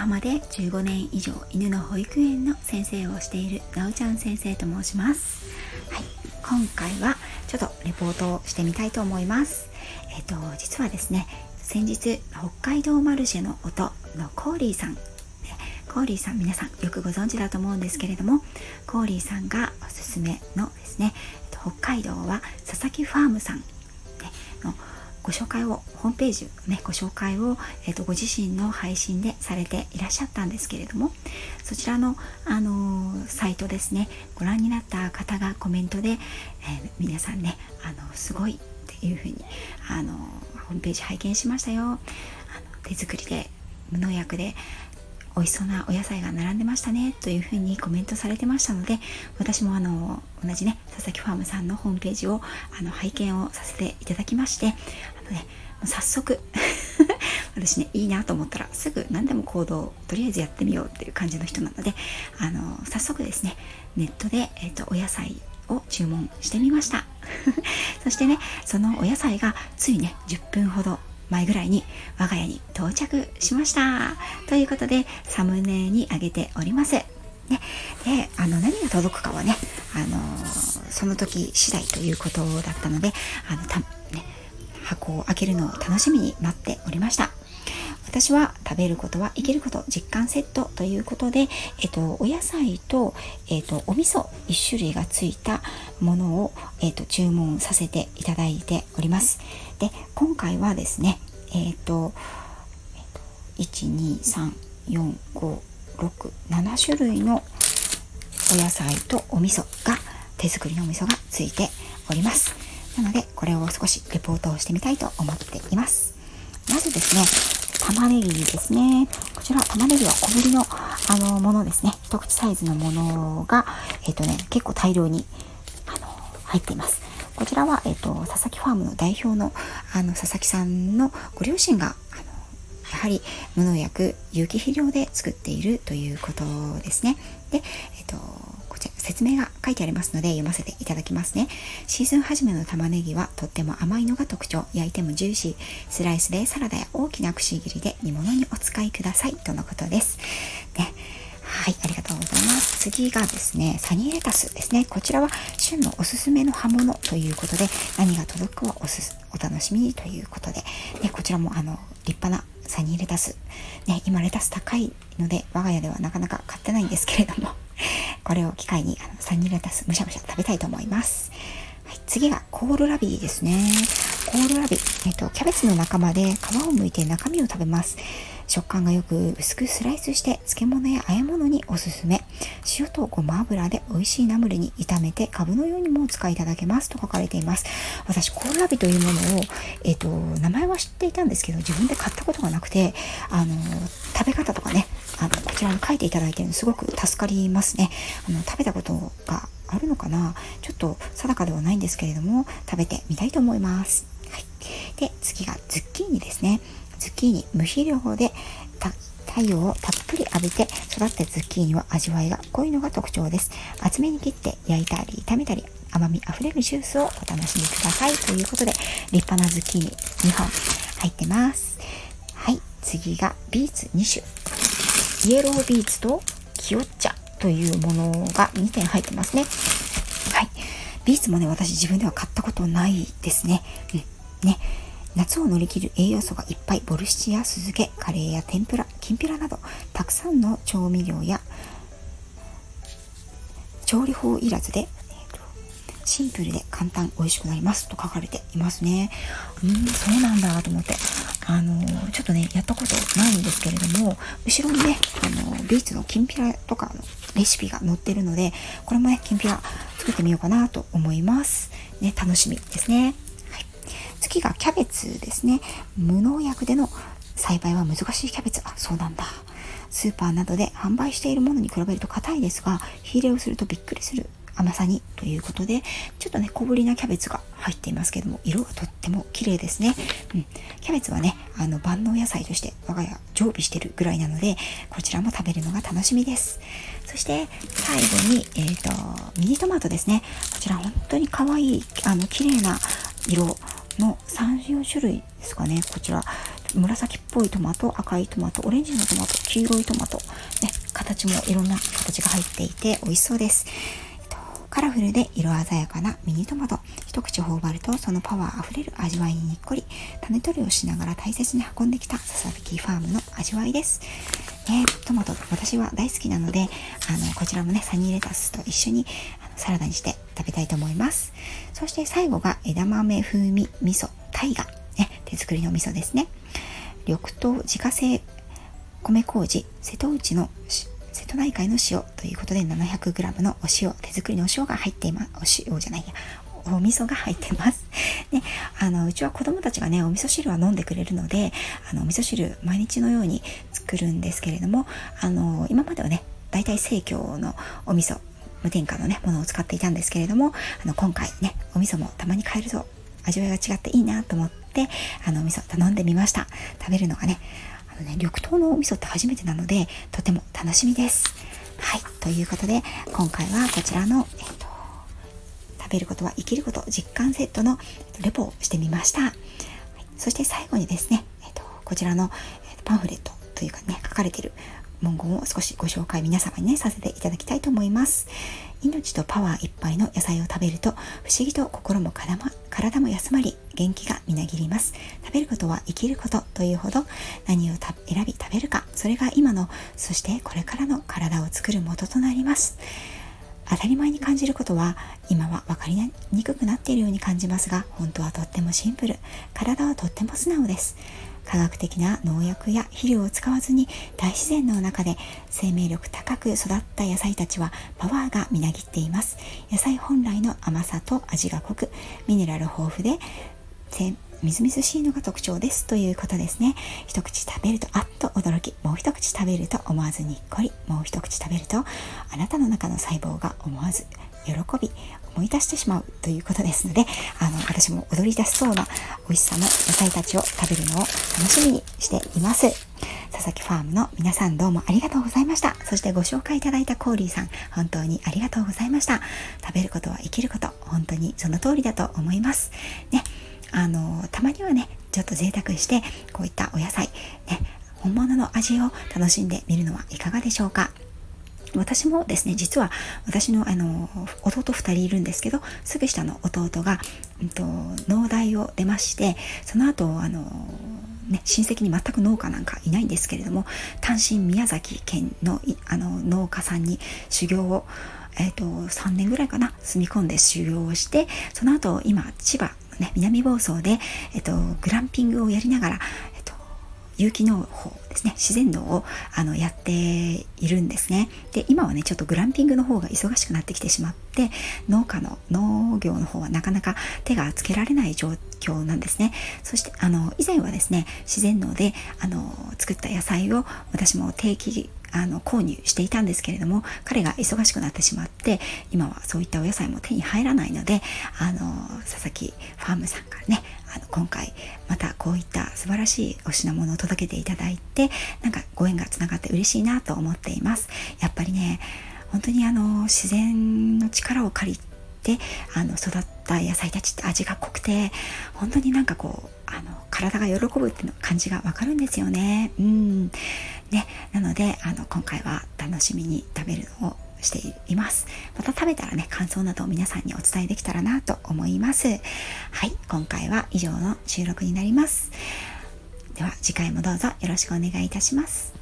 浜で15年以上犬の保育園の先生をしているなおちゃん先生と申します。はい今回はちょっとレポートをしてみたいと思います。えっ、ー、と実はですね先日北海道マルシェの音のコーリーさん。コーリーさん皆さんよくご存知だと思うんですけれどもコーリーさんがおすすめのですね北海道は佐々木ファームさん。のご紹介をホームページねご紹介を、えーと、ご自身の配信でされていらっしゃったんですけれどもそちらの、あのー、サイトですねご覧になった方がコメントで、えー、皆さんねあのすごいっていうふうに、あの、ホームページ拝見しましたよ。あの手作りで無農薬で美味しそうなお野菜が並んでましたねというふうにコメントされてましたので私もあの同じね佐々木ファームさんのホームページをあの拝見をさせていただきましてね早速 私ねいいなと思ったらすぐ何でも行動とりあえずやってみようっていう感じの人なのであの早速ですねネットで、えーと、とお野菜を注文してみました。そしてねそのお野菜がついね10分ほど前ぐらいに我が家に到着しました。ということでサムネにあげております。ね、であの何が届くかはね、あのその時次第ということだったのであのた、ね、箱を開けるのを楽しみに待っておりました。私は食べることは生きること実感セットということで、えっと、お野菜と、えっと、お味噌1種類がついたものを、えっと、注文させていただいております。で今回はですねえっ、と1234567種類のお野菜とお味噌が手作りのお味噌がついております。なのでこれを少しレポートをしてみたいと思っています。まずですね玉ねぎですね。こちら玉ねぎは小ぶりのあのものですね。一口サイズのものがえっ、ー、とね結構大量にあの入っています。こちらは、えっ、ー、と、佐々木ファームの代表の、あの、佐々木さんのご両親が、あの、やはり無農薬、有機肥料で作っているということですね。で、えっ、ー、と、こちら説明が書いてありますので読ませていただきますね。シーズン初めの玉ねぎはとっても甘いのが特徴。焼いてもジューシー。スライスでサラダや大きなくし切りで煮物にお使いください。とのことです。ねはい、ありがとうございます。次がですね、サニーレタスですね。こちらは旬のおすすめの葉物ということで、何が届くかはおすお楽しみにということで、ね、こちらもあの立派なサニーレタス。ね、今レタス高いので、我が家ではなかなか買ってないんですけれども、これを機会にあのサニーレタスむしゃむしゃ食べたいと思います。はい、次がコールラビーですね。コールラビ、えっと、キャベツの仲間で皮を剥いて中身を食べます。食感がよく薄くスライスして漬物や和え物におすすめ塩とごま油で美味しいナムルに炒めて株のようにもお使いいただけますと書かれています私コールラビというものを、えっ、ー、と名前は知っていたんですけど自分で買ったことがなくてあの食べ方とかねあのこちらに書いていただいてるのすごく助かりますねあの食べたことがあるのかな？ちょっと定かではないんですけれども食べてみたいと思います、はい、で次がズッキーニですねズッキーニ無肥料で太陽をたっぷり浴びて育ったズッキーニは味わいが濃いのが特徴です。厚めに切って焼いたり炒めたり甘みあふれるジュースをお楽しみください。ということで立派なズッキーニ2本入ってます。はい、次がビーツ2種。イエロービーツとキヨッチャというものが2点入ってますね。はい。ビーツもね、私自分では買ったことないですね。うん。ね。夏を乗り切る栄養素がいっぱいボルシチや酢漬けカレーや天ぷらきんぴらなどたくさんの調味料や調理法いらずで、シンプルで簡単美味しくなりますと書かれていますねうんそうなんだと思ってあのー、ちょっとねやっも後ろにねあの、ビーツのきんぴらとかのレシピが載ってるのでこれもねきんぴら作ってみようかなと思いますね楽しみですねはい次がキャベツですね。無農薬での栽培は難しいキャベツ。あ、そうなんだ。スーパーなどで販売しているものに比べると硬いですが、火入れをするとびっくりする甘さにということで、ちょっとね、小ぶりなキャベツが入っていますけども、色がとっても綺麗ですね。うん。キャベツはね、あの、万能野菜として我が家常備してるぐらいなので、こちらも食べるのが楽しみです。そして、最後に、えっ、ー、と、ミニトマトですね。こちら本当に可愛い、あの、綺麗な色の34種類ですかねこちら紫っぽいトマト赤いトマトオレンジのトマト黄色いトマト、ね、形もいろんな形が入っていて美味しそうです。カラフルで色鮮やかなミニトマト。一口頬張るとそのパワーあふれる味わいににっこり。種取りをしながら大切に運んできたササビキファームの味わいです、ね、トマト私は大好きなのであのこちらもねサニーレタスと一緒にあのサラダにして食べたいと思います。そして最後が枝豆風味味噌タイガ、ね、手作りの味噌ですね。緑豆自家製米麹瀬戸内の瀬戸内海の塩ということで 700g のお塩、手作りのお塩が入っています。お塩じゃないや、お味噌が入ってます。で、あの、うちは子供たちがね、お味噌汁は飲んでくれるので、あの、お味噌汁毎日のように作るんですけれども、あの、今まではね、大体生協のお味噌、無添加のね、ものを使っていたんですけれども、あの、今回ね、お味噌もたまに変えると味わいが違っていいなと思って、あの、お味噌頼んでみました。食べるのがね、のね、緑豆のお味噌って初めてなので、とても楽しみです。はい。ということで、今回はこちらの、えっと、食べることは生きること実感セットのレポをしてみました。はい、そして最後にですね、えっと、こちらのパンフレットというかね、書かれている文言を少しご紹介皆様にね、させていただきたいと思います。命とパワーいっぱいの野菜を食べると、不思議と心も体も休まり、元気がみなぎります。食べることは生きることというほど、何を選び食べるか、それが今の、そしてこれからの体を作る元となります。当たり前に感じることは今は分かりにくくなっているように感じますが本当はとってもシンプル体はとっても素直です科学的な農薬や肥料を使わずに大自然の中で生命力高く育った野菜たちはパワーがみなぎっています野菜本来の甘さと味が濃くミネラル豊富でみずみずしいのが特徴ですということですね。一口食べるとあっと驚きもう一口食べると思わずにっこりもう一口食べるとあなたの中の細胞が思わず喜び思い出してしまうということですのであの私も踊り出しそうな美味しさの野菜たちを食べるのを楽しみにしています。佐々木ファームの皆さんどうもありがとうございました。そしてご紹介いただいたコーリーさん本当にありがとうございました。食べることは生きること本当にその通りだと思います。ね。あのたまにはねちょっと贅沢してこういったお野菜ね本物の味を楽しんでみるのはいかがでしょうか。私もですね実は私のあの弟2人いるんですけどすぐ下の弟が、うんと、農大を出ましてその後あのね、親戚に全く農家なんかいないんですけれども単身宮崎県のあの農家さんに修行を、えーと、と3年ぐらいかな住み込んで修行をしてその後今千葉、ね、南房総で、えーと、グランピングをやりながら、えっと有機農法ですね自然農をあのやっているんですね。で今はねちょっとグランピングの方が忙しくなってきてしまって農家の農業の方はなかなか手がつけられない状況なんですね。そしてあの以前はですね自然農であの作った野菜を私も定期あの購入していたんですけれども彼が忙しくなってしまって今はそういったお野菜も手に入らないのであの佐々木ファームさんからねあの今回またこういった素晴らしいお品物を届けていただいてなんかご縁がつながって嬉しいなと思っています。やっぱりね本当にあの自然の力を借りてあの育った野菜たちって味が濃くて本当になんかこうあの体が喜ぶっていうの感じがわかるんですよね。うん。ねなのであの今回は楽しみに食べるのをしています。また食べたらね感想などを皆さんにお伝えできたらなと思います。はい今回は以上の収録になります。では次回もどうぞよろしくお願いいたします。